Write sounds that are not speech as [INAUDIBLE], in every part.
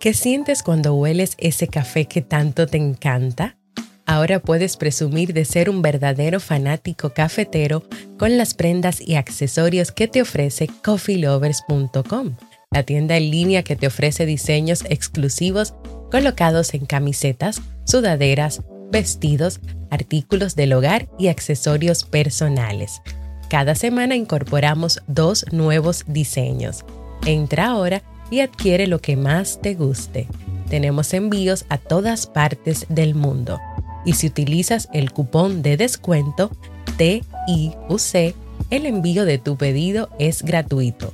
¿Qué sientes cuando hueles ese café que tanto te encanta? Ahora puedes presumir de ser un verdadero fanático cafetero con las prendas y accesorios que te ofrece coffeelovers.com, la tienda en línea que te ofrece diseños exclusivos colocados en camisetas, sudaderas, vestidos, artículos del hogar y accesorios personales. Cada semana incorporamos dos nuevos diseños. Entra ahora y adquiere lo que más te guste. Tenemos envíos a todas partes del mundo. Y si utilizas el cupón de descuento TIUC, el envío de tu pedido es gratuito.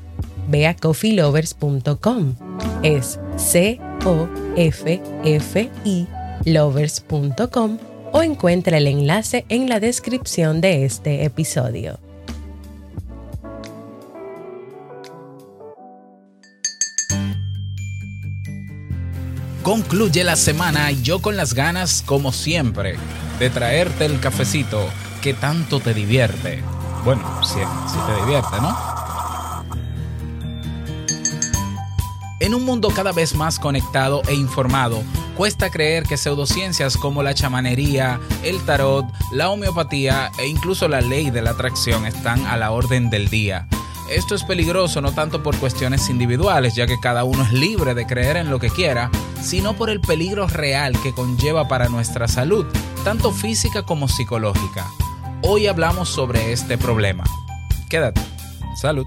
Ve a coffeelovers.com. Es C O F F I lovers.com o encuentra el enlace en la descripción de este episodio. Concluye la semana y yo con las ganas, como siempre, de traerte el cafecito que tanto te divierte. Bueno, si, si te divierte, ¿no? En un mundo cada vez más conectado e informado, cuesta creer que pseudociencias como la chamanería, el tarot, la homeopatía e incluso la ley de la atracción están a la orden del día. Esto es peligroso no tanto por cuestiones individuales, ya que cada uno es libre de creer en lo que quiera, sino por el peligro real que conlleva para nuestra salud, tanto física como psicológica. Hoy hablamos sobre este problema. Quédate. Salud.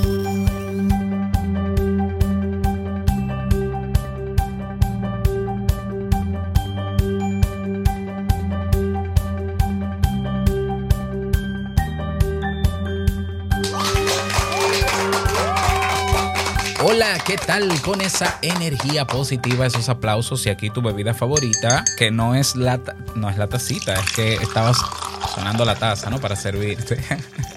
Hola, ¿qué tal con esa energía positiva, esos aplausos y aquí tu bebida favorita, que no es la, no es la tacita, es que estabas sonando la taza, ¿no? Para servirte.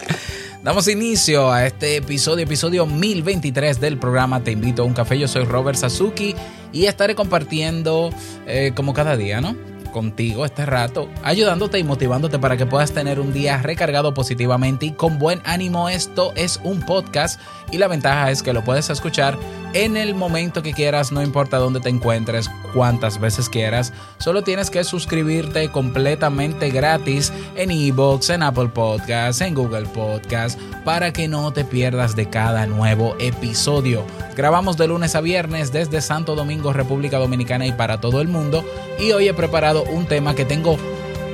[LAUGHS] Damos inicio a este episodio, episodio 1023 del programa Te invito a un café. Yo soy Robert Sasuki y estaré compartiendo eh, como cada día, ¿no? Contigo este rato, ayudándote y motivándote para que puedas tener un día recargado positivamente y con buen ánimo. Esto es un podcast y la ventaja es que lo puedes escuchar en el momento que quieras, no importa dónde te encuentres, cuántas veces quieras. Solo tienes que suscribirte completamente gratis en iBox, en Apple Podcasts, en Google Podcasts, para que no te pierdas de cada nuevo episodio. Grabamos de lunes a viernes desde Santo Domingo, República Dominicana y para todo el mundo. Y hoy he preparado un tema que tengo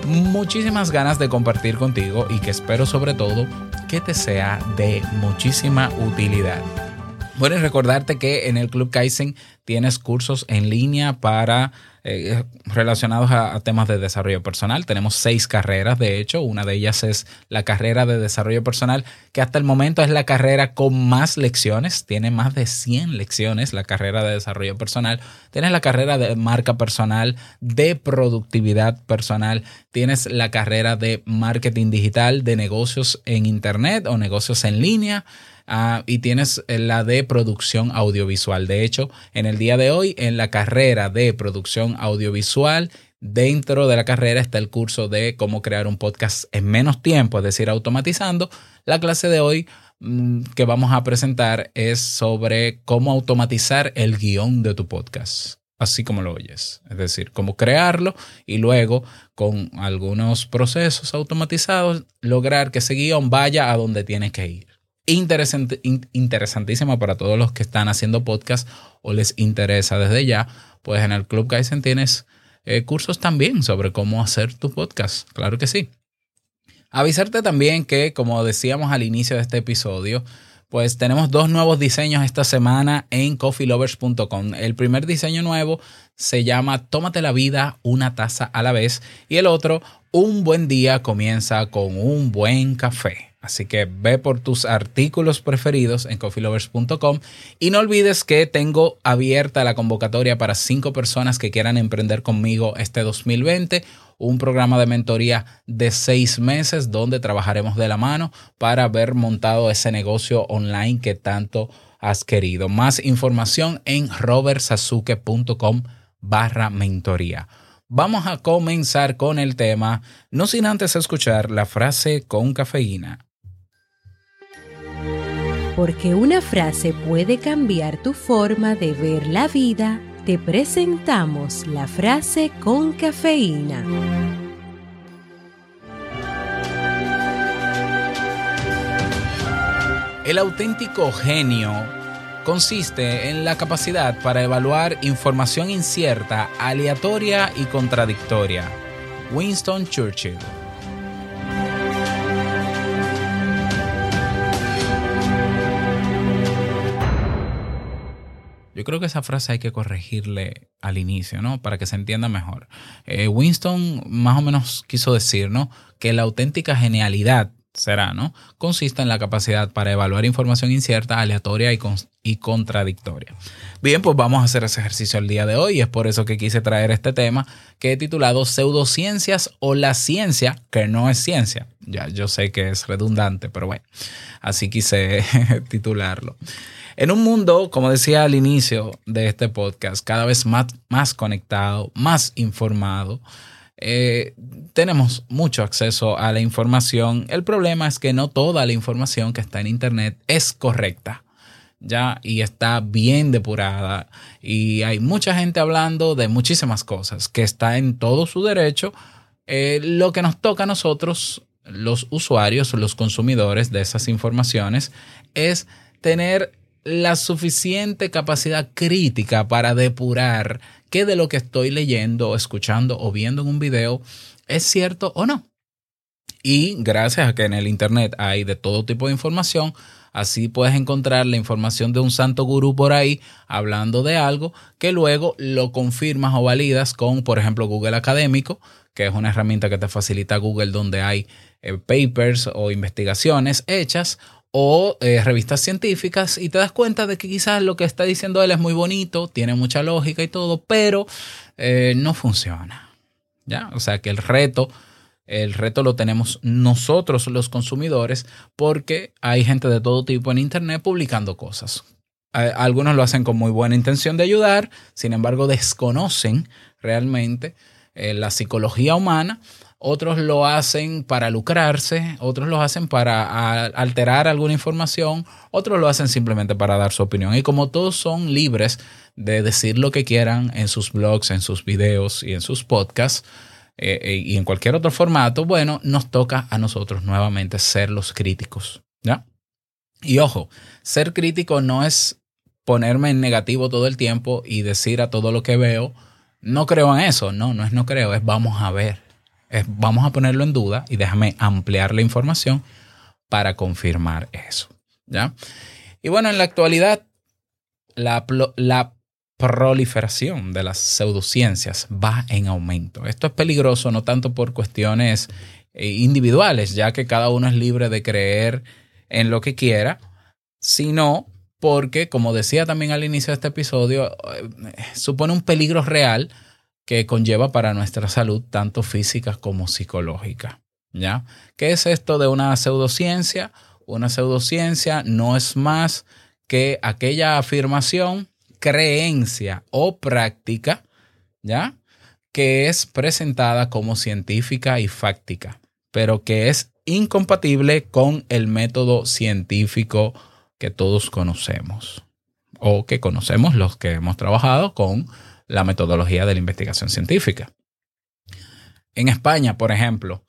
muchísimas ganas de compartir contigo y que espero sobre todo que te sea de muchísima utilidad. Bueno, y recordarte que en el Club Kaizen tienes cursos en línea para eh, relacionados a, a temas de desarrollo personal. Tenemos seis carreras, de hecho, una de ellas es la carrera de desarrollo personal, que hasta el momento es la carrera con más lecciones, tiene más de 100 lecciones la carrera de desarrollo personal. Tienes la carrera de marca personal, de productividad personal, tienes la carrera de marketing digital, de negocios en internet o negocios en línea. Ah, y tienes la de producción audiovisual. De hecho, en el día de hoy, en la carrera de producción audiovisual, dentro de la carrera está el curso de cómo crear un podcast en menos tiempo, es decir, automatizando. La clase de hoy mm, que vamos a presentar es sobre cómo automatizar el guion de tu podcast. Así como lo oyes, es decir, cómo crearlo y luego con algunos procesos automatizados lograr que ese guion vaya a donde tiene que ir interesante, in- interesantísima para todos los que están haciendo podcast o les interesa desde ya, pues en el Club Kaizen tienes eh, cursos también sobre cómo hacer tu podcast. Claro que sí. Avisarte también que, como decíamos al inicio de este episodio, pues tenemos dos nuevos diseños esta semana en coffeelovers.com. El primer diseño nuevo se llama Tómate la vida una taza a la vez y el otro, Un buen día comienza con un buen café. Así que ve por tus artículos preferidos en coffeelovers.com y no olvides que tengo abierta la convocatoria para cinco personas que quieran emprender conmigo este 2020, un programa de mentoría de seis meses donde trabajaremos de la mano para ver montado ese negocio online que tanto has querido. Más información en robertsazuke.com barra mentoría. Vamos a comenzar con el tema, no sin antes escuchar la frase con cafeína. Porque una frase puede cambiar tu forma de ver la vida, te presentamos la frase con cafeína. El auténtico genio consiste en la capacidad para evaluar información incierta, aleatoria y contradictoria. Winston Churchill. Yo creo que esa frase hay que corregirle al inicio, ¿no? Para que se entienda mejor. Eh, Winston más o menos quiso decir, ¿no? Que la auténtica genialidad será, ¿no? Consiste en la capacidad para evaluar información incierta, aleatoria y, con- y contradictoria. Bien, pues vamos a hacer ese ejercicio el día de hoy y es por eso que quise traer este tema que he titulado Pseudociencias o la ciencia que no es ciencia. Ya, yo sé que es redundante, pero bueno, así quise [LAUGHS] titularlo. En un mundo, como decía al inicio de este podcast, cada vez más, más conectado, más informado, eh, tenemos mucho acceso a la información. El problema es que no toda la información que está en Internet es correcta. Ya, y está bien depurada. Y hay mucha gente hablando de muchísimas cosas que está en todo su derecho. Eh, lo que nos toca a nosotros, los usuarios, los consumidores de esas informaciones, es tener la suficiente capacidad crítica para depurar qué de lo que estoy leyendo, escuchando o viendo en un video es cierto o no. Y gracias a que en el Internet hay de todo tipo de información, así puedes encontrar la información de un santo gurú por ahí hablando de algo que luego lo confirmas o validas con, por ejemplo, Google Académico, que es una herramienta que te facilita Google donde hay eh, papers o investigaciones hechas o eh, revistas científicas y te das cuenta de que quizás lo que está diciendo él es muy bonito, tiene mucha lógica y todo, pero eh, no funciona. ¿Ya? O sea que el reto, el reto lo tenemos nosotros los consumidores porque hay gente de todo tipo en Internet publicando cosas. Algunos lo hacen con muy buena intención de ayudar, sin embargo desconocen realmente eh, la psicología humana. Otros lo hacen para lucrarse, otros lo hacen para alterar alguna información, otros lo hacen simplemente para dar su opinión. Y como todos son libres de decir lo que quieran en sus blogs, en sus videos y en sus podcasts, eh, eh, y en cualquier otro formato, bueno, nos toca a nosotros nuevamente ser los críticos, ¿ya? Y ojo, ser crítico no es ponerme en negativo todo el tiempo y decir a todo lo que veo, no creo en eso, no, no es no creo, es vamos a ver, vamos a ponerlo en duda y déjame ampliar la información para confirmar eso, ¿ya? Y bueno, en la actualidad, la, la proliferación de las pseudociencias va en aumento. Esto es peligroso no tanto por cuestiones eh, individuales, ya que cada uno es libre de creer en lo que quiera, sino porque, como decía también al inicio de este episodio, eh, supone un peligro real que conlleva para nuestra salud, tanto física como psicológica. ¿Ya? ¿Qué es esto de una pseudociencia? Una pseudociencia no es más que aquella afirmación, creencia o práctica, ¿ya? Que es presentada como científica y fáctica, pero que es incompatible con el método científico que todos conocemos o que conocemos los que hemos trabajado con la metodología de la investigación científica. En España, por ejemplo,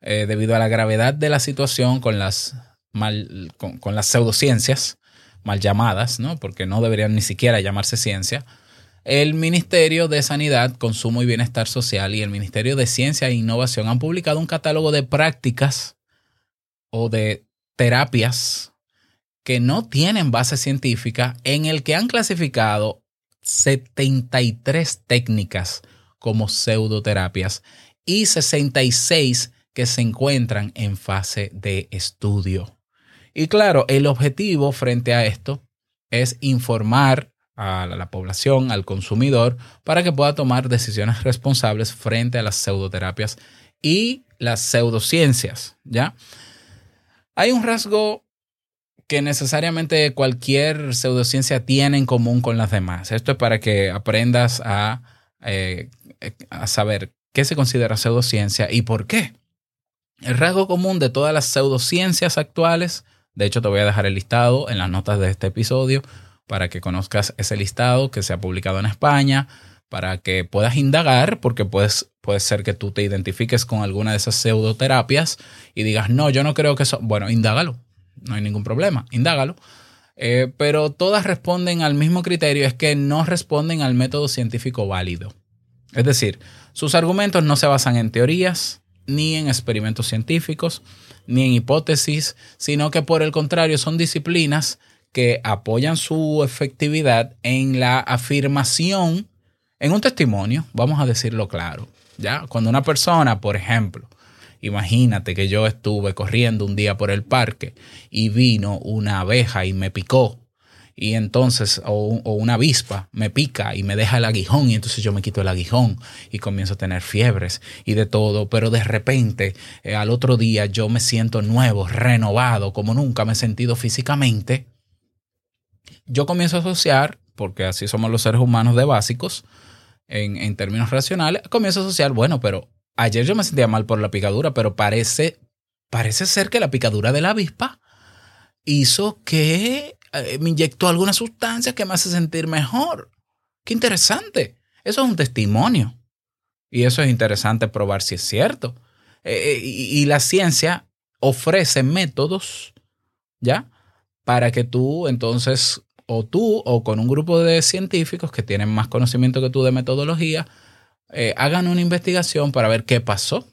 eh, debido a la gravedad de la situación con las, mal, con, con las pseudociencias, mal llamadas, ¿no? porque no deberían ni siquiera llamarse ciencia, el Ministerio de Sanidad, Consumo y Bienestar Social y el Ministerio de Ciencia e Innovación han publicado un catálogo de prácticas o de terapias que no tienen base científica en el que han clasificado 73 técnicas como pseudoterapias y 66 que se encuentran en fase de estudio. Y claro, el objetivo frente a esto es informar a la población, al consumidor, para que pueda tomar decisiones responsables frente a las pseudoterapias y las pseudociencias, ¿ya? Hay un rasgo que necesariamente cualquier pseudociencia tiene en común con las demás. Esto es para que aprendas a, eh, a saber qué se considera pseudociencia y por qué. El rasgo común de todas las pseudociencias actuales, de hecho te voy a dejar el listado en las notas de este episodio para que conozcas ese listado que se ha publicado en España, para que puedas indagar, porque puedes, puede ser que tú te identifiques con alguna de esas pseudoterapias y digas, no, yo no creo que eso, bueno, indágalo, no hay ningún problema, indágalo. Eh, pero todas responden al mismo criterio, es que no responden al método científico válido. Es decir, sus argumentos no se basan en teorías, ni en experimentos científicos, ni en hipótesis, sino que por el contrario son disciplinas que apoyan su efectividad en la afirmación, en un testimonio, vamos a decirlo claro. ¿ya? Cuando una persona, por ejemplo, imagínate que yo estuve corriendo un día por el parque y vino una abeja y me picó. Y entonces, o, una avispa me pica y me deja el aguijón y entonces yo me quito el aguijón y comienzo a tener fiebres y de todo, pero de repente eh, al otro día yo me siento nuevo, renovado, como nunca me he sentido físicamente, yo comienzo a asociar, porque así somos los seres humanos de básicos, en, en términos racionales, comienzo a asociar, bueno, pero ayer yo me sentía mal por la picadura, pero parece, parece ser que la picadura de la avispa hizo que eh, me inyectó alguna sustancia que me hace sentir mejor. Qué interesante. Eso es un testimonio. Y eso es interesante probar si es cierto. Eh, y, y la ciencia ofrece métodos, ¿ya? Para que tú entonces, o tú, o con un grupo de científicos que tienen más conocimiento que tú de metodología, eh, hagan una investigación para ver qué pasó.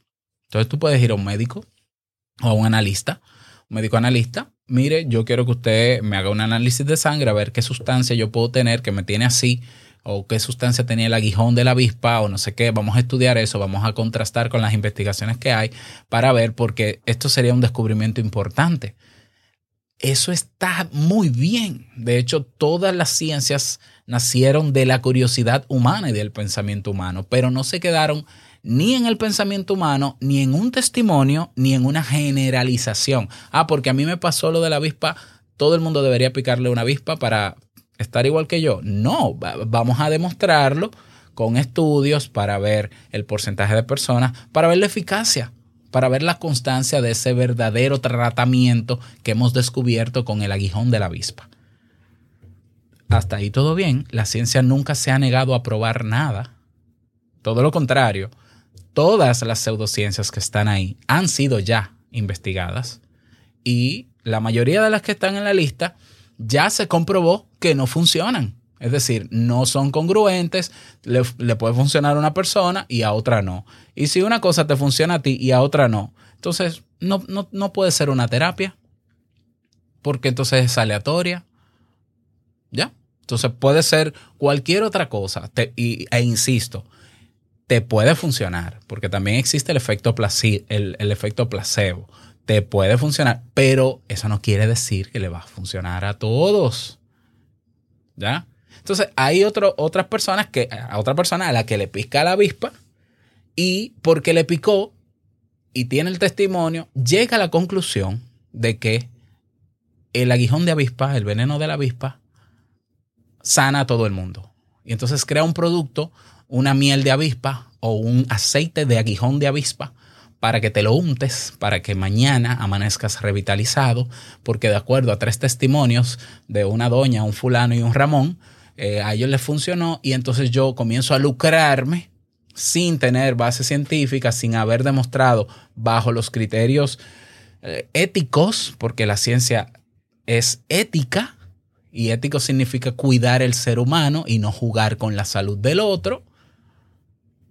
Entonces tú puedes ir a un médico o a un analista, un médico analista, mire, yo quiero que usted me haga un análisis de sangre a ver qué sustancia yo puedo tener que me tiene así o qué sustancia tenía el aguijón de la avispa o no sé qué. Vamos a estudiar eso, vamos a contrastar con las investigaciones que hay para ver porque esto sería un descubrimiento importante. Eso está muy bien. De hecho, todas las ciencias nacieron de la curiosidad humana y del pensamiento humano, pero no se quedaron ni en el pensamiento humano, ni en un testimonio, ni en una generalización. Ah, porque a mí me pasó lo de la avispa, todo el mundo debería picarle una avispa para estar igual que yo. No, vamos a demostrarlo con estudios para ver el porcentaje de personas, para ver la eficacia, para ver la constancia de ese verdadero tratamiento que hemos descubierto con el aguijón de la avispa. Hasta ahí todo bien, la ciencia nunca se ha negado a probar nada. Todo lo contrario, todas las pseudociencias que están ahí han sido ya investigadas y la mayoría de las que están en la lista ya se comprobó que no funcionan. Es decir, no son congruentes, le, puede funcionar a una persona y a otra no. Y si una cosa te funciona a ti y a otra no, entonces no, no, no puede ser una terapia, porque entonces es aleatoria. ¿Ya? Entonces puede ser cualquier otra cosa. Y, e insisto, te puede funcionar, porque también existe el efecto, el, el efecto placebo. Te puede funcionar, pero eso no quiere decir que le va a funcionar a todos. ¿Ya? Entonces, hay otras personas que, a otra persona a la que le pica la avispa y porque le picó y tiene el testimonio, llega a la conclusión de que el aguijón de avispa, el veneno de la avispa, sana a todo el mundo. Y entonces crea un producto, una miel de avispa o un aceite de aguijón de avispa para que te lo untes, para que mañana amanezcas revitalizado, porque de acuerdo a tres testimonios de una doña, un fulano y un Ramón, eh, a ellos les funcionó y entonces yo comienzo a lucrarme sin tener base científica, sin haber demostrado bajo los criterios eh, éticos, porque la ciencia es ética y ético significa cuidar el ser humano y no jugar con la salud del otro.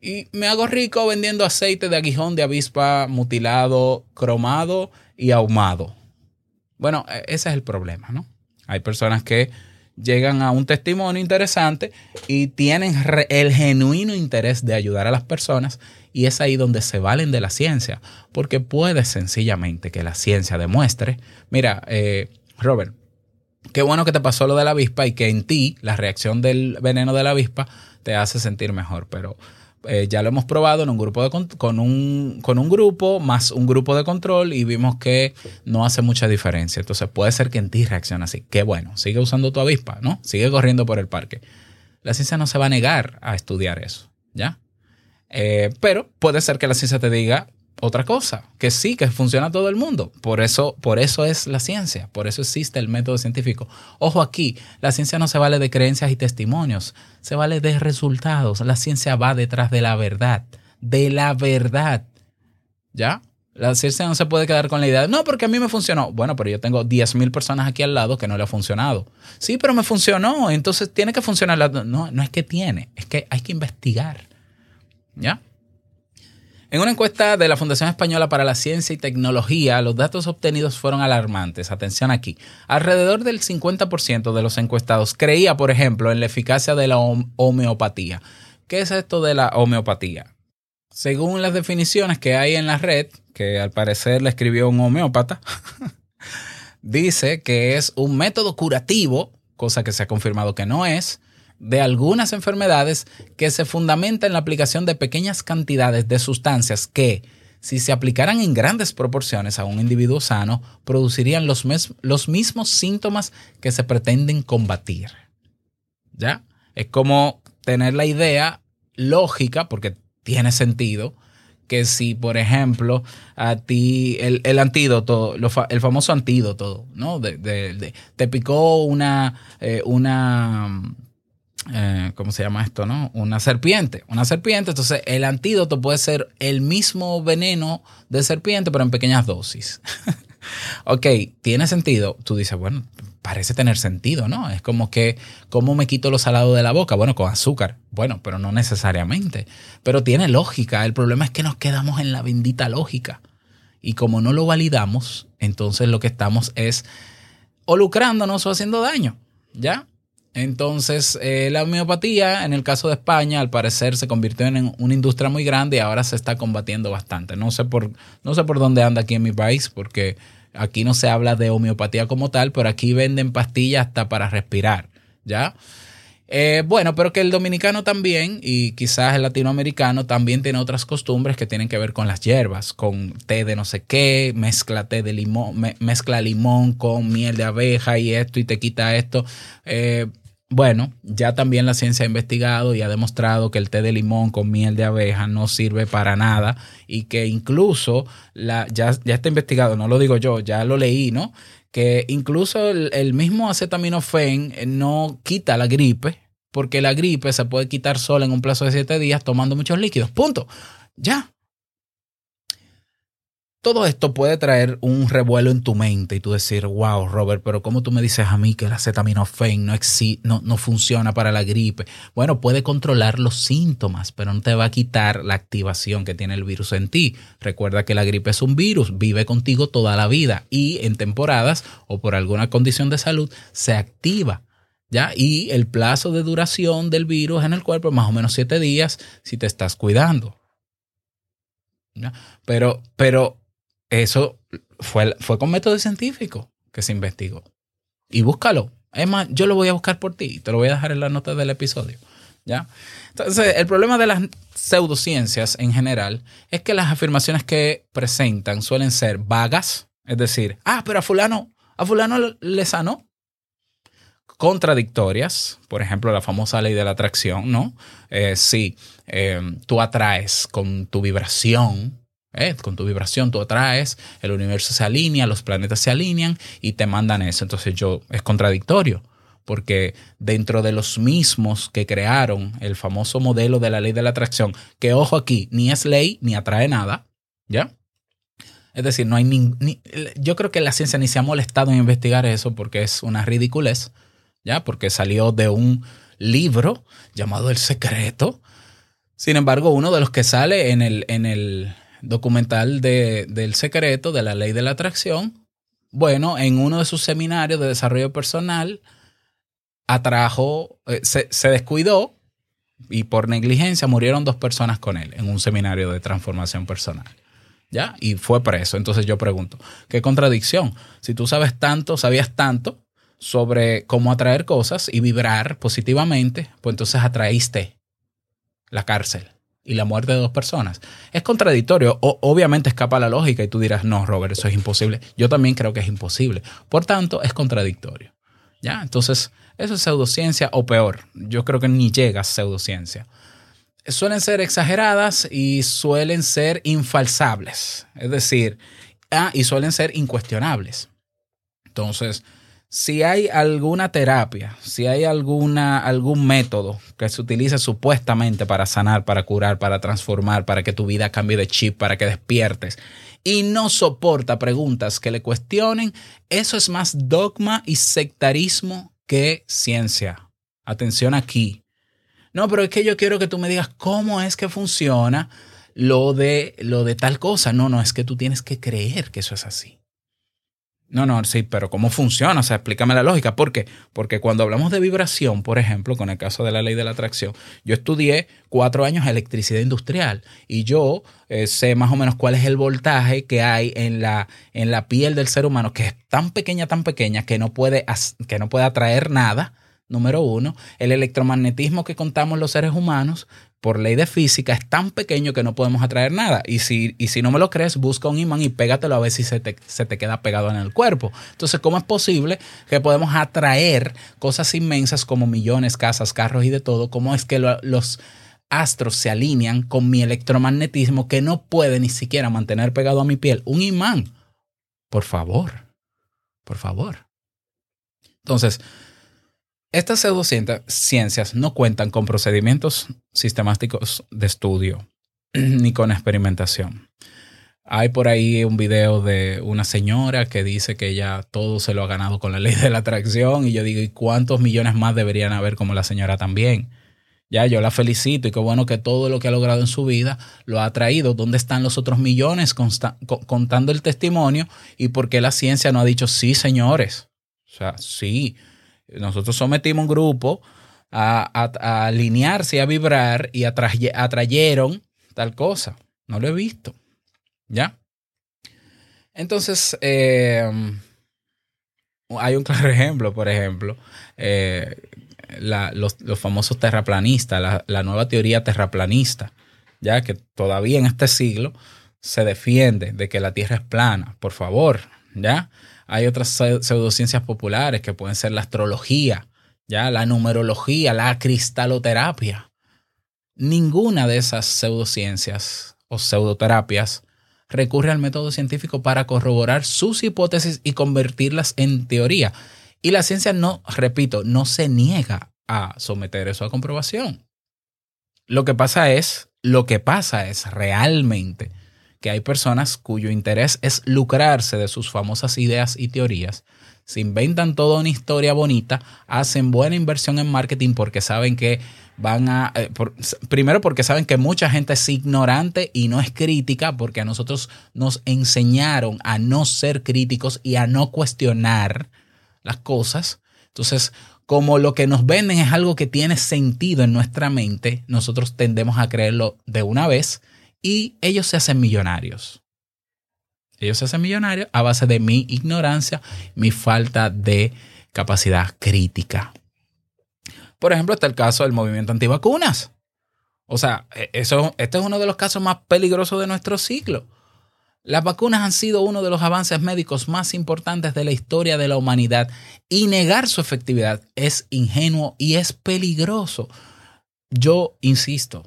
Y me hago rico vendiendo aceite de aguijón de avispa mutilado, cromado y ahumado. Bueno, e-, ese es el problema, ¿no? Hay personas que llegan a un testimonio interesante y tienen el genuino interés de ayudar a las personas y es ahí donde se valen de la ciencia, porque puede sencillamente que la ciencia demuestre, mira, eh, Robert, qué bueno que te pasó lo de la avispa y que en ti la reacción del veneno de la avispa te hace sentir mejor, pero eh, ya lo hemos probado en un grupo de con, un, con un grupo más un grupo de control y vimos que no hace mucha diferencia. Entonces puede ser que en ti reaccione así. Qué bueno, sigue usando tu avispa, ¿no? Sigue corriendo por el parque. La ciencia no se va a negar a estudiar eso, ¿ya? Eh, pero puede ser que la ciencia te diga otra cosa, que sí, que funciona todo el mundo. Por eso, por eso es la ciencia, por eso existe el método científico. Ojo aquí, la ciencia no se vale de creencias y testimonios, se vale de resultados. La ciencia va detrás de la verdad, de la verdad. ¿Ya? La ciencia no se puede quedar con la idea de, no, porque a mí me funcionó. Bueno, pero yo tengo 10.000 personas aquí al lado que no le ha funcionado. Sí, pero me funcionó, entonces tiene que funcionar. la- No, no es que tiene, es que hay que investigar. ¿Ya? En una encuesta de la Fundación Española para la Ciencia y Tecnología, los datos obtenidos fueron alarmantes. Atención aquí. Alrededor del 50% de los encuestados creía, por ejemplo, en la eficacia de la hom- homeopatía. ¿Qué es esto de la homeopatía? Según las definiciones que hay en la red, que al parecer le escribió un homeópata, [LAUGHS] dice que es un método curativo, cosa que se ha confirmado que no es, de algunas enfermedades que se fundamenta en la aplicación de pequeñas cantidades de sustancias que, si se aplicaran en grandes proporciones a un individuo sano, producirían los, los mismos síntomas que se pretenden combatir. ¿Ya? Es como tener la idea lógica, porque tiene sentido, que si, por ejemplo, a ti el, el antídoto, el famoso antídoto, ¿no? De, de- de- te picó una, eh, una, eh, ¿cómo se llama esto, no? Una serpiente, una serpiente, entonces el antídoto puede ser el mismo veneno de serpiente, pero en pequeñas dosis. [LAUGHS] ok, tiene sentido. Tú dices, bueno, parece tener sentido, ¿no? Es como que, ¿cómo me quito lo salado de la boca? Bueno, con azúcar. Bueno, pero no necesariamente. Pero tiene lógica. El problema es que nos quedamos en la bendita lógica. Y como no lo validamos, entonces lo que estamos es o lucrándonos o haciendo daño, ¿ya? Entonces, eh, la homeopatía, en el caso de España, al parecer se convirtió en una industria muy grande y ahora se está combatiendo bastante. No sé por, no sé por dónde anda aquí en mi país, porque aquí no se habla de homeopatía como tal, pero aquí venden pastillas hasta para respirar, ¿ya? Eh, bueno, pero que el dominicano también, y quizás el latinoamericano, también tiene otras costumbres que tienen que ver con las hierbas, con té de no sé qué, mezcla té de limón, me- mezcla limón con miel de abeja y esto y te quita esto. Eh, bueno, ya también la ciencia ha investigado y ha demostrado que el té de limón con miel de abeja no sirve para nada y que incluso la, ya, ya está investigado, no lo digo yo, ya lo leí, ¿no? Que incluso el, el mismo acetaminofén eh, no quita la gripe, porque la gripe se puede quitar sola en un plazo de siete días tomando muchos líquidos. Punto. Ya. Todo esto puede traer un revuelo en tu mente y tú decir, wow, Robert, pero ¿cómo tú me dices a mí que el acetaminofén no, no, no funciona para la gripe? Bueno, puede controlar los síntomas, pero no te va a quitar la activación que tiene el virus en ti. Recuerda que la gripe es un virus, vive contigo toda la vida y en temporadas o por alguna condición de salud se activa. ¿Ya? Y el plazo de duración del virus en el cuerpo es más o menos siete días si te estás cuidando. Pero, pero eso fue, fue con método científico que se investigó. Y búscalo. Es más, yo lo voy a buscar por ti y te lo voy a dejar en las notas del episodio. ¿Ya? Entonces, el problema de las pseudociencias en general es que las afirmaciones que presentan suelen ser vagas, es decir, ah, pero a fulano, a fulano le sanó. Contradictorias, por ejemplo, la famosa ley de la atracción, ¿no? Eh, sí, eh, tú atraes con tu vibración, ¿eh? con tu vibración tú atraes, el universo se alinea, los planetas se alinean y te mandan eso. Entonces yo, es contradictorio, porque dentro de los mismos que crearon el famoso modelo de la ley de la atracción, que ojo aquí, ni es ley ni atrae nada, ¿ya? Es decir, no hay nin- ni, yo creo que la ciencia ni se ha molestado en investigar eso porque es una ridiculez, ¿ya? Porque salió de un libro llamado El Secreto. Sin embargo, uno de los que sale en el, en el documental de, del secreto, de la ley de la atracción, Bueno, en uno de sus seminarios de desarrollo personal, atrajo, eh, se, se descuidó y por negligencia murieron dos personas con él en un seminario de transformación personal. ¿Ya? Y fue preso. Entonces yo pregunto, ¿qué contradicción? Si tú sabes tanto, sabías tanto sobre cómo atraer cosas y vibrar positivamente, pues entonces atraíste la cárcel y la muerte de dos personas. Es contradictorio. O- obviamente escapa la lógica y tú dirás, no, Robert, eso es imposible. Yo también creo que es imposible. Por tanto, es contradictorio. ¿Ya? Entonces, eso es pseudociencia o peor. Yo creo que ni llega a pseudociencia. Suelen ser exageradas y suelen ser infalsables. Es decir, ah, y suelen ser incuestionables. Entonces, si hay alguna terapia, si hay alguna, algún método que se utilice supuestamente para sanar, para curar, para transformar, para que tu vida cambie de chip, para que despiertes, y no soporta preguntas que le cuestionen, eso es más dogma y sectarismo que ciencia. Atención aquí. No, pero es que yo quiero que tú me digas cómo es que funciona lo de, lo de tal cosa. No, no, es que tú tienes que creer que eso es así. No, no, sí, pero ¿cómo funciona? O sea, explícame la lógica. ¿Por qué? Porque cuando hablamos de vibración, por ejemplo, con el caso de la ley de la atracción, yo estudié cuatro años electricidad industrial y yo eh, sé más o menos cuál es el voltaje que hay en la, en la piel del ser humano, que es tan pequeña, tan pequeña, que no puede, que no puede atraer nada. Número uno, el electromagnetismo que contamos los seres humanos por ley de física es tan pequeño que no podemos atraer nada. Y si, y si no me lo crees, busca un imán y pégatelo a ver si se te, se te queda pegado en el cuerpo. Entonces, ¿cómo es posible que podemos atraer cosas inmensas como millones, casas, carros y de todo? ¿Cómo es que lo- los astros se alinean con mi electromagnetismo que no puede ni siquiera mantener pegado a mi piel? Un imán. Por favor. Por favor. Entonces, estas pseudociencias no cuentan con procedimientos sistemáticos de estudio [CLEARS THROAT] ni con experimentación. Hay por ahí un video de una señora que dice que ella todo se lo ha ganado con la ley de la atracción y yo digo, ¿y cuántos millones más deberían haber como la señora también? Ya, yo la felicito y qué bueno que todo lo que ha logrado en su vida lo ha traído. ¿Dónde están los otros millones contando el testimonio? ¿Y por qué la ciencia no ha dicho sí, señores? O sea, sí. Nosotros sometimos un grupo a, a- a alinearse a vibrar y atraye- atrayeron tal cosa. No lo he visto. ¿Ya? Entonces, eh, hay un claro [LAUGHS] ejemplo, por ejemplo, eh, la- los, los famosos terraplanistas, la, la nueva teoría terraplanista, ya que todavía en este siglo se defiende de que la Tierra es plana, por favor, ¿ya? Hay otras pseu- pseudociencias populares que pueden ser la astrología, ¿ya? La numerología, la cristaloterapia. Ninguna de esas pseudociencias o pseudoterapias recurre al método científico para corroborar sus hipótesis y convertirlas en teoría. Y la ciencia no, repito, no se niega a someter eso a comprobación. Lo que pasa es, lo que pasa es realmente que hay personas cuyo interés es lucrarse de sus famosas ideas y teorías, se inventan toda una historia bonita, hacen buena inversión en marketing porque saben que van a, eh, primero porque saben que mucha gente es ignorante y no es crítica, porque a nosotros nos enseñaron a no ser críticos y a no cuestionar las cosas. Entonces, como lo que nos venden es algo que tiene sentido en nuestra mente, nosotros tendemos a creerlo de una vez y ellos se hacen millonarios. Ellos se hacen millonarios a base de mi ignorancia, mi falta de capacidad crítica. Por ejemplo, está el caso del movimiento antivacunas. O sea, e- eso, este es uno de los casos más peligrosos de nuestro siglo. Las vacunas han sido uno de los avances médicos más importantes de la historia de la humanidad y negar su efectividad es ingenuo y es peligroso. Yo insisto,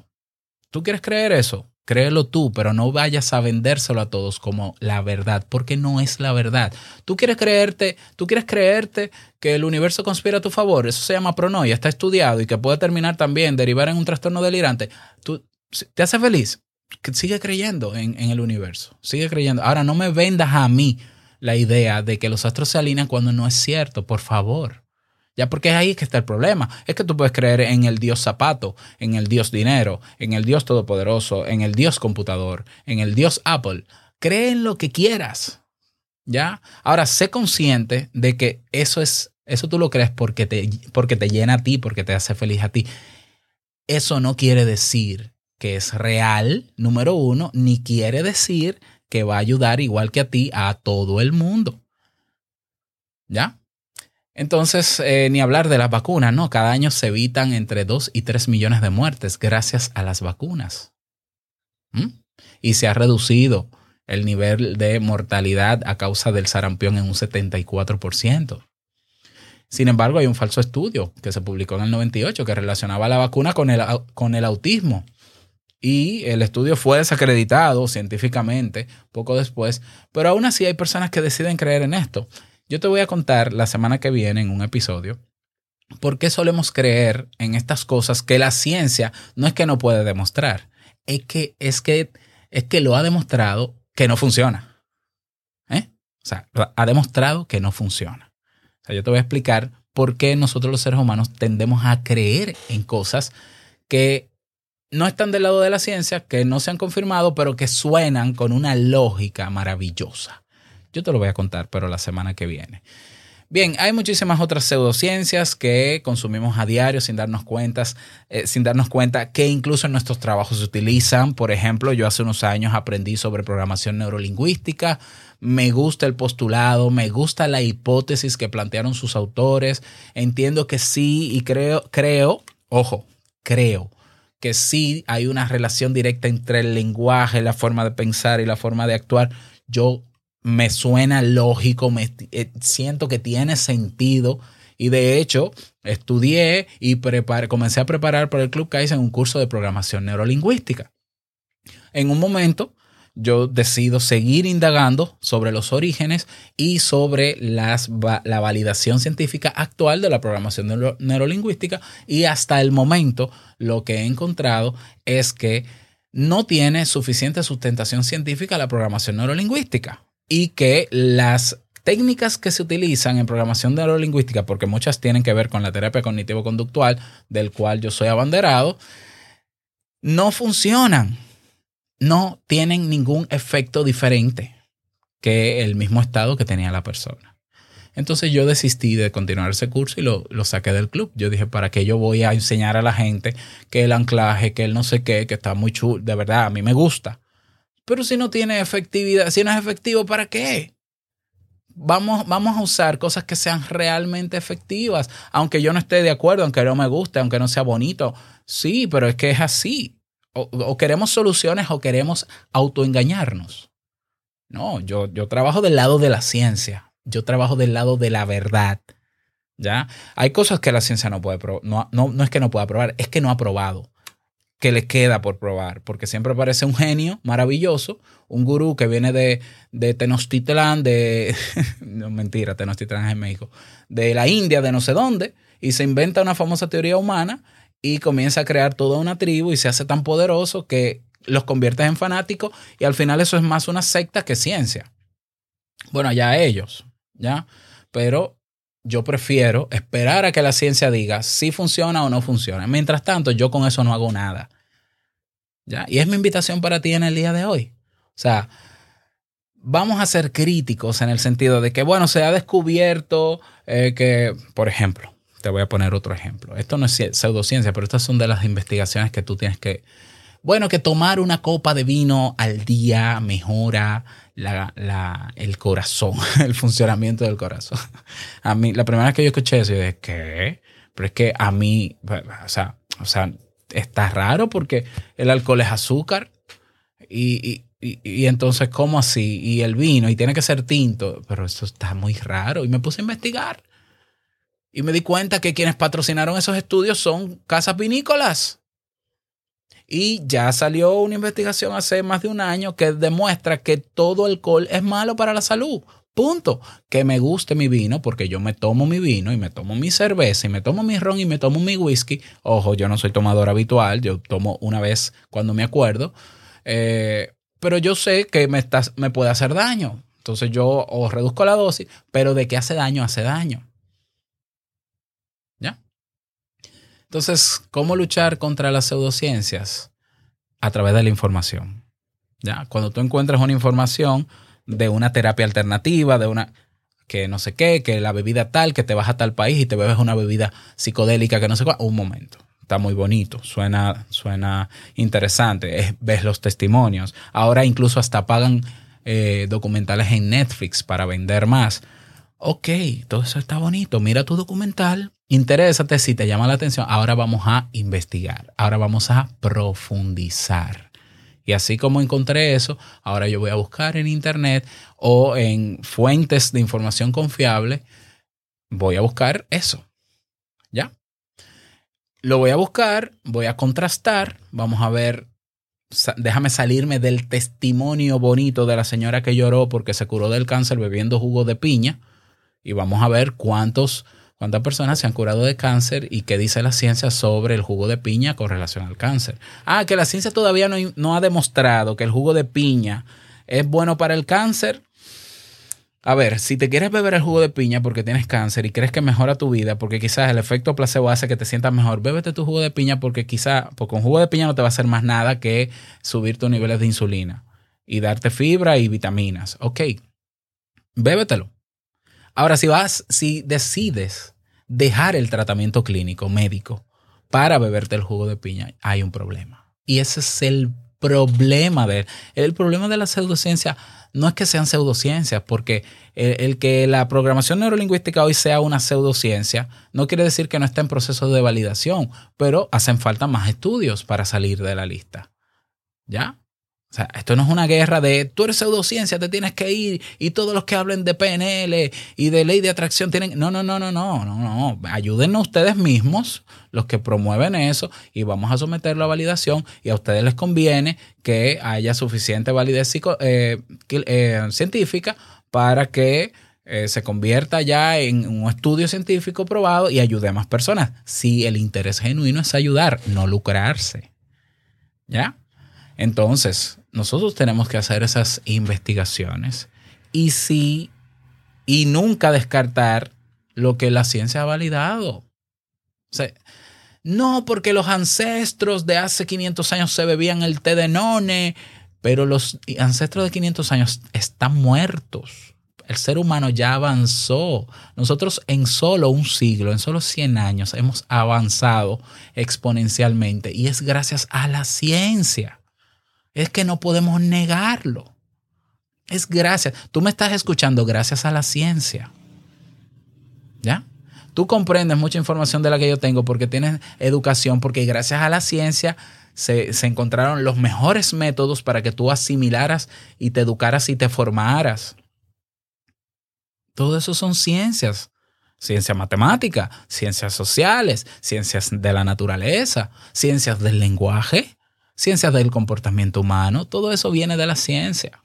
¿tú quieres creer eso? Créelo tú, pero no vayas a vendérselo a todos como la verdad, porque no es la verdad. Tú quieres creerte, tú quieres creerte que el universo conspira a tu favor, eso se llama pronoia, está estudiado y que puede terminar también, derivar en un trastorno delirante. ¿Tú, ¿Te hace feliz? Sigue creyendo en, en el universo, sigue creyendo. Ahora no me vendas a mí la idea de que los astros se alinean cuando no es cierto, por favor. Ya porque ahí es que está el problema. Es que tú puedes creer en el Dios zapato, en el Dios dinero, en el Dios todopoderoso, en el Dios computador, en el Dios Apple. Cree en lo que quieras. ¿Ya? Ahora, sé consciente de que eso es, eso tú lo crees porque te, porque te llena a ti, porque te hace feliz a ti. Eso no quiere decir que es real, número uno, ni quiere decir que va a ayudar igual que a ti a todo el mundo. ¿Ya? Entonces, eh, ni hablar de las vacunas, ¿no? Cada año se evitan entre 2 y 3 millones de muertes gracias a las vacunas. ¿Mm? Y se ha reducido el nivel de mortalidad a causa del sarampión en un 74%. Sin embargo, hay un falso estudio que se publicó en el 98 que relacionaba la vacuna con el, con el autismo. Y el estudio fue desacreditado científicamente poco después, pero aún así hay personas que deciden creer en esto. Yo te voy a contar la semana que viene en un episodio por qué solemos creer en estas cosas que la ciencia no es que no puede demostrar, es que, es que, es que lo ha demostrado que no funciona. ¿Eh? O sea, ha demostrado que no funciona. O sea, yo te voy a explicar por qué nosotros los seres humanos tendemos a creer en cosas que no están del lado de la ciencia, que no se han confirmado, pero que suenan con una lógica maravillosa. Yo te lo voy a contar, pero la semana que viene. Bien, hay muchísimas otras pseudociencias que consumimos a diario sin darnos cuentas, eh, sin darnos cuenta que incluso en nuestros trabajos se utilizan. Por ejemplo, yo hace unos años aprendí sobre programación neurolingüística. Me gusta el postulado, me gusta la hipótesis que plantearon sus autores. Entiendo que sí y creo, creo, ojo, creo que sí hay una relación directa entre el lenguaje, la forma de pensar y la forma de actuar. Yo me suena lógico, me eh, siento que tiene sentido. Y de hecho estudié y comencé a preparar para el Club Kaizen un curso de programación neurolingüística. En un momento yo decido seguir indagando sobre los orígenes y sobre la validación científica actual de la programación neuro- neurolingüística. Y hasta el momento lo que he encontrado es que no tiene suficiente sustentación científica la programación neurolingüística y que las técnicas que se utilizan en programación neurolingüística, porque muchas tienen que ver con la terapia cognitivo-conductual, del cual yo soy abanderado, no funcionan, no tienen ningún efecto diferente que el mismo estado que tenía la persona. Entonces yo desistí de continuar ese curso y lo, lo saqué del club. Yo dije, ¿para qué yo voy a enseñar a la gente que el anclaje, que el no sé qué, que está muy chulo? De verdad, a mí me gusta. Pero si no tiene efectividad, si no es efectivo, ¿para qué? Vamos, vamos a usar cosas que sean realmente efectivas, aunque yo no esté de acuerdo, aunque no me guste, aunque no sea bonito. Sí, pero es que es así. O, queremos soluciones o queremos autoengañarnos. No, yo, yo trabajo del lado de la ciencia. Yo trabajo del lado de la verdad. ¿Ya? Hay cosas que la ciencia no puede probar. No, no, no es que no pueda probar, es que no ha probado. Que le queda por probar. Porque siempre parece un genio maravilloso, un gurú que viene de, de Tenochtitlán, de. [LAUGHS] mentira, Tenochtitlán es en México. De la India, de no sé dónde, y se inventa una famosa teoría humana y comienza a crear toda una tribu y se hace tan poderoso que los convierte en fanáticos y al final eso es más una secta que ciencia. Bueno, ya ellos, ¿ya? Pero yo prefiero esperar a que la ciencia diga si funciona o no funciona. Mientras tanto, yo con eso no hago nada. ¿Ya? Y es mi invitación para ti en el día de hoy. O sea, vamos a ser críticos en el sentido de que, bueno, se ha descubierto eh, que, por ejemplo, te voy a poner otro ejemplo. Esto no es ci- pseudociencia, pero estas son de las investigaciones que tú tienes que... Bueno, que tomar una copa de vino al día mejora la, la- el corazón, [LAUGHS] el funcionamiento del corazón. A mí, la primera vez que yo escuché eso, yo dije, ¿qué? Pero es que a mí, o sea, o sea, está raro porque el alcohol es azúcar y, y, y- entonces, ¿cómo así? Y el vino, y tiene que ser tinto, pero eso está muy raro. Y me puse a investigar. Y me di cuenta que quienes patrocinaron esos estudios son casas vinícolas. Y ya salió una investigación hace más de un año que demuestra que todo alcohol es malo para la salud. Punto. Que me guste mi vino, porque yo me tomo mi vino y me tomo mi cerveza y me tomo mi ron y me tomo mi whisky. Ojo, yo no soy tomador habitual, yo tomo una vez cuando me acuerdo. Eh, pero yo sé que me, me puede hacer daño. Entonces yo reduzco la dosis, pero de que hace daño, hace daño. ¿Ya? Entonces, ¿cómo luchar contra las pseudociencias? A través de la información. ¿Ya? Cuando tú encuentras una información, de una terapia alternativa, de una que no sé qué, que la bebida tal, que te vas a tal país y te bebes una bebida psicodélica que no sé cuál. Un momento. Está muy bonito, suena, suena interesante. Es- ves los testimonios. Ahora incluso hasta pagan eh, documentales en Netflix para vender más. Ok, todo eso está bonito. Mira tu documental, interésate si te llama la atención. Ahora vamos a investigar. Ahora vamos a profundizar. Y así como encontré eso, ahora yo voy a buscar en internet o en fuentes de información confiable, voy a buscar eso. ¿Ya? Lo voy a buscar, voy a contrastar, vamos a ver, déjame salirme del testimonio bonito de la señora que lloró porque se curó del cáncer bebiendo jugo de piña y vamos a ver cuántos, cuántas personas se han curado de cáncer y qué dice la ciencia sobre el jugo de piña con relación al cáncer. Ah, que la ciencia todavía no, no ha demostrado que el jugo de piña es bueno para el cáncer. A ver, si te quieres beber el jugo de piña porque tienes cáncer y crees que mejora tu vida, porque quizás el efecto placebo hace que te sientas mejor, bébete tu jugo de piña porque quizás, porque con jugo de piña no te va a hacer más nada que subir tus niveles de insulina y darte fibra y vitaminas. Ok, bébetelo. Ahora, si vas, si decides dejar el tratamiento clínico médico para beberte el jugo de piña, hay un problema. Y ese es el problema de el problema de la pseudociencia no es que sean pseudociencias, porque el, el que la programación neurolingüística hoy sea una pseudociencia no quiere decir que no esté en proceso de validación, pero hacen falta más estudios para salir de la lista. ¿Ya? O sea, esto no es una guerra de tú eres pseudociencia, te tienes que ir y todos los que hablen de PNL y de ley de atracción tienen. No, no, no, no, no, no, no. Ayúdennos ustedes mismos, los que promueven eso, y vamos a someterlo a validación. Y a ustedes les conviene que haya suficiente validez eh, eh, científica para que eh, se convierta ya en un estudio científico probado y ayude a más personas. Si el interés genuino es ayudar, no lucrarse. ¿Ya? Entonces, nosotros tenemos que hacer esas investigaciones y si y nunca descartar lo que la ciencia ha validado. No porque los ancestros de hace 500 años se bebían el té de none, pero los ancestros de 500 años están muertos. El ser humano ya avanzó. Nosotros en solo un siglo, en solo 100 años, hemos avanzado exponencialmente y es gracias a la ciencia. Es que no podemos negarlo. Es gracias. Tú me estás escuchando gracias a la ciencia. ¿Ya? Tú comprendes mucha información de la que yo tengo porque tienes educación, porque gracias a la ciencia se, se encontraron los mejores métodos para que tú asimilaras y te educaras y te formaras. Todo eso son ciencias. Ciencia matemática, ciencias sociales, ciencias de la naturaleza, ciencias del lenguaje, ciencias del comportamiento humano. Todo eso viene de la ciencia.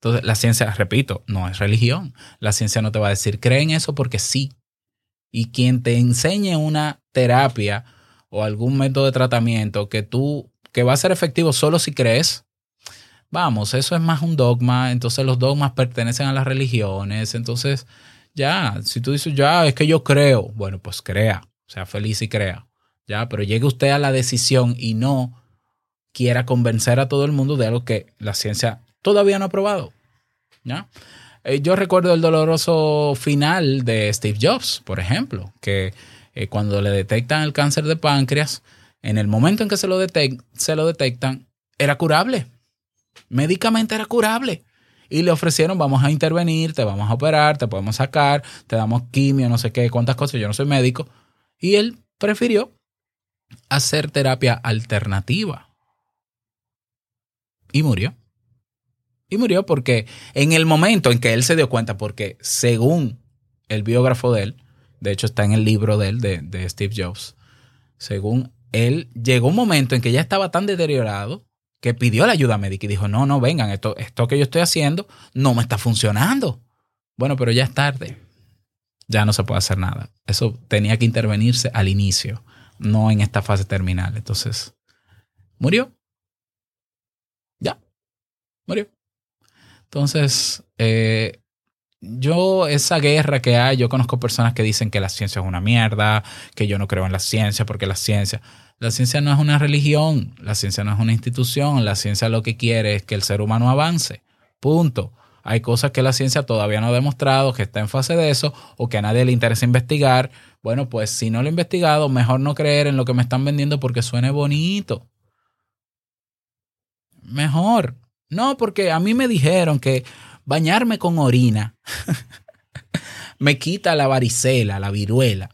Entonces, la ciencia, repito, no es religión. La ciencia no te va a decir, cree en eso porque sí. Y quien te enseñe una terapia o algún método de tratamiento que tú, que va a ser efectivo solo si crees, vamos, eso es más un dogma. Entonces los dogmas pertenecen a las religiones. Entonces, ya, si tú dices, ya, es que yo creo, bueno, pues crea, sea feliz y crea. Ya, pero llegue usted a la decisión y no quiera convencer a todo el mundo de algo que la ciencia todavía no ha probado. Eh, yo recuerdo el doloroso final de Steve Jobs, por ejemplo, que eh, cuando le detectan el cáncer de páncreas, en el momento en que se lo, se lo detectan, era curable. Médicamente era curable. Y le ofrecieron, vamos a intervenir, te vamos a operar, te podemos sacar, te damos quimio, no sé qué, cuántas cosas, yo no soy médico. Y él prefirió hacer terapia alternativa. Y murió. Y murió porque en el momento en que él se dio cuenta, porque según el biógrafo de él, de hecho está en el libro de él, de, Steve Jobs, según él, llegó un momento en que ya estaba tan deteriorado que pidió la ayuda médica y dijo, no, no, vengan, esto, esto que yo estoy haciendo no me está funcionando. Bueno, pero ya es tarde. Ya no se puede hacer nada. Eso tenía que intervenirse al inicio, no en esta fase terminal. Entonces, murió. Ya, murió. Entonces, eh, yo, esa guerra que hay, yo conozco personas que dicen que la ciencia es una mierda, que yo no creo en la ciencia porque la ciencia, la ciencia no es una religión, la ciencia no es una institución, la ciencia lo que quiere es que el ser humano avance. Punto. Hay cosas que la ciencia todavía no ha demostrado, que está en fase de eso, o que a nadie le interesa investigar. Bueno, pues si no lo he investigado, mejor no creer en lo que me están vendiendo porque suene bonito. Mejor. No, porque a mí me dijeron que bañarme con orina [LAUGHS] me quita la varicela, la viruela.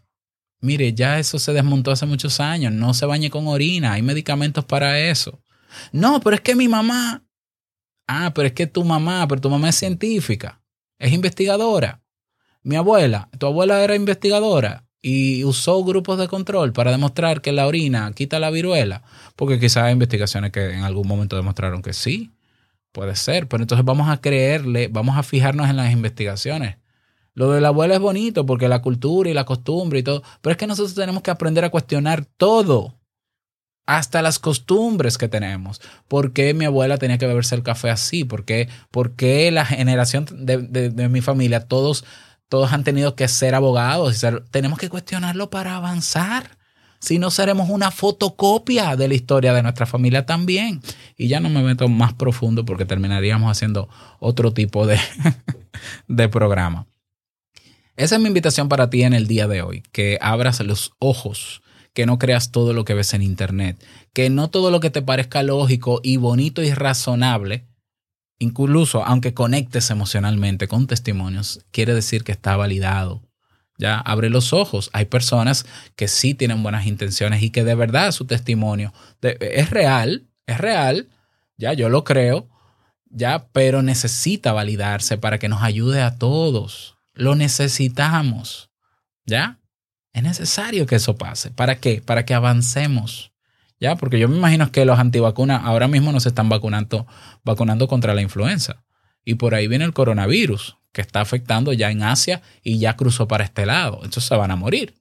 Mire, ya eso se desmontó hace muchos años. No se bañe con orina. Hay medicamentos para eso. No, pero es que mi mamá. Ah, pero es que tu mamá, pero tu mamá es científica. Es investigadora. Mi abuela, tu abuela era investigadora y usó grupos de control para demostrar que la orina quita la viruela. Porque quizás hay investigaciones que en algún momento demostraron que sí. Puede ser. Pero entonces vamos a creerle, vamos a fijarnos en las investigaciones. Lo de la abuela es bonito porque la cultura y la costumbre y todo, pero es que nosotros tenemos que aprender a cuestionar todo, hasta las costumbres que tenemos. ¿Por qué mi abuela tenía que beberse el café así? ¿Por qué, por qué la generación de, mi familia, todos, todos han tenido que ser abogados? y ser- tenemos que cuestionarlo para avanzar. Si no, seremos una fotocopia de la historia de nuestra familia también. Y ya no me meto más profundo porque terminaríamos haciendo otro tipo de, [LAUGHS] de programa. Esa es mi invitación para ti en el día de hoy, que abras los ojos, que no creas todo lo que ves en internet, que no todo lo que te parezca lógico y bonito y razonable, incluso aunque conectes emocionalmente con testimonios, quiere decir que está validado. Ya, abre los ojos. Hay personas que sí tienen buenas intenciones y que de verdad su testimonio es real, es real, ya yo lo creo, ya, pero necesita validarse para que nos ayude a todos. Lo necesitamos, ¿ya? Es necesario que eso pase. ¿Para qué? Para que avancemos, ¿ya? Porque yo me imagino que los antivacunas ahora mismo nos están vacunando, vacunando contra la influenza. Y por ahí viene el coronavirus, que está afectando ya en Asia y ya cruzó para este lado. Entonces se van a morir.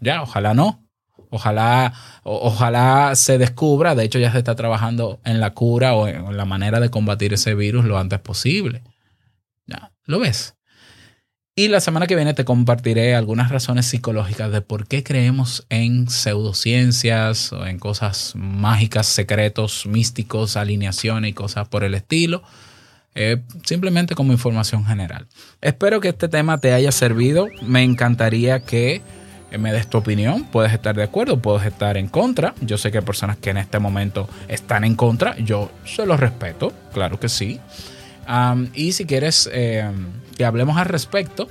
Ya, ojalá no. Ojalá, ojalá se descubra, de hecho ya se está trabajando en la cura o en, en la manera de combatir ese virus lo antes posible. Ya, ¿lo ves? Y la semana que viene te compartiré algunas razones psicológicas de por qué creemos en pseudociencias o en cosas mágicas, secretos, místicos, alineaciones y cosas por el estilo. Eh, simplemente como información general. Espero que este tema te haya servido. Me encantaría que eh, me des tu opinión. Puedes estar de acuerdo, puedes estar en contra. Yo sé que hay personas que en este momento están en contra. Yo se los respeto, claro que sí. Y si quieres eh, que hablemos al respecto,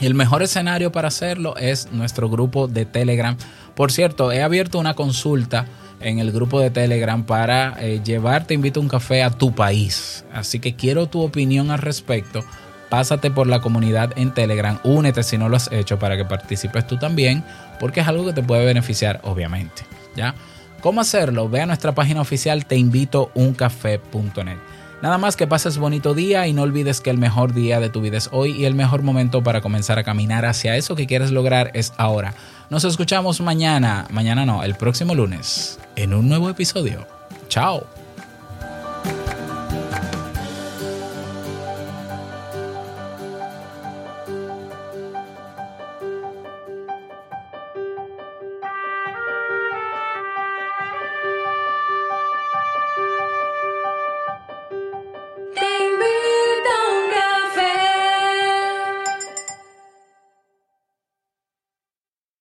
el mejor escenario para hacerlo es nuestro grupo de Telegram. Por cierto, he abierto una consulta en el grupo de Telegram para eh, llevarte, invito a un café a tu país. Así que quiero tu opinión al respecto. Pásate por la comunidad en Telegram, únete si no lo has hecho para que participes tú también, porque es algo que te puede beneficiar, obviamente. ¿Ya? ¿Cómo hacerlo? Ve a nuestra página oficial teinvitouncafé.net. Nada más que pases bonito día y no olvides que el mejor día de tu vida es hoy y el mejor momento para comenzar a caminar hacia eso que quieres lograr es ahora. Nos escuchamos mañana, mañana no, el próximo lunes, en un nuevo episodio. Chao.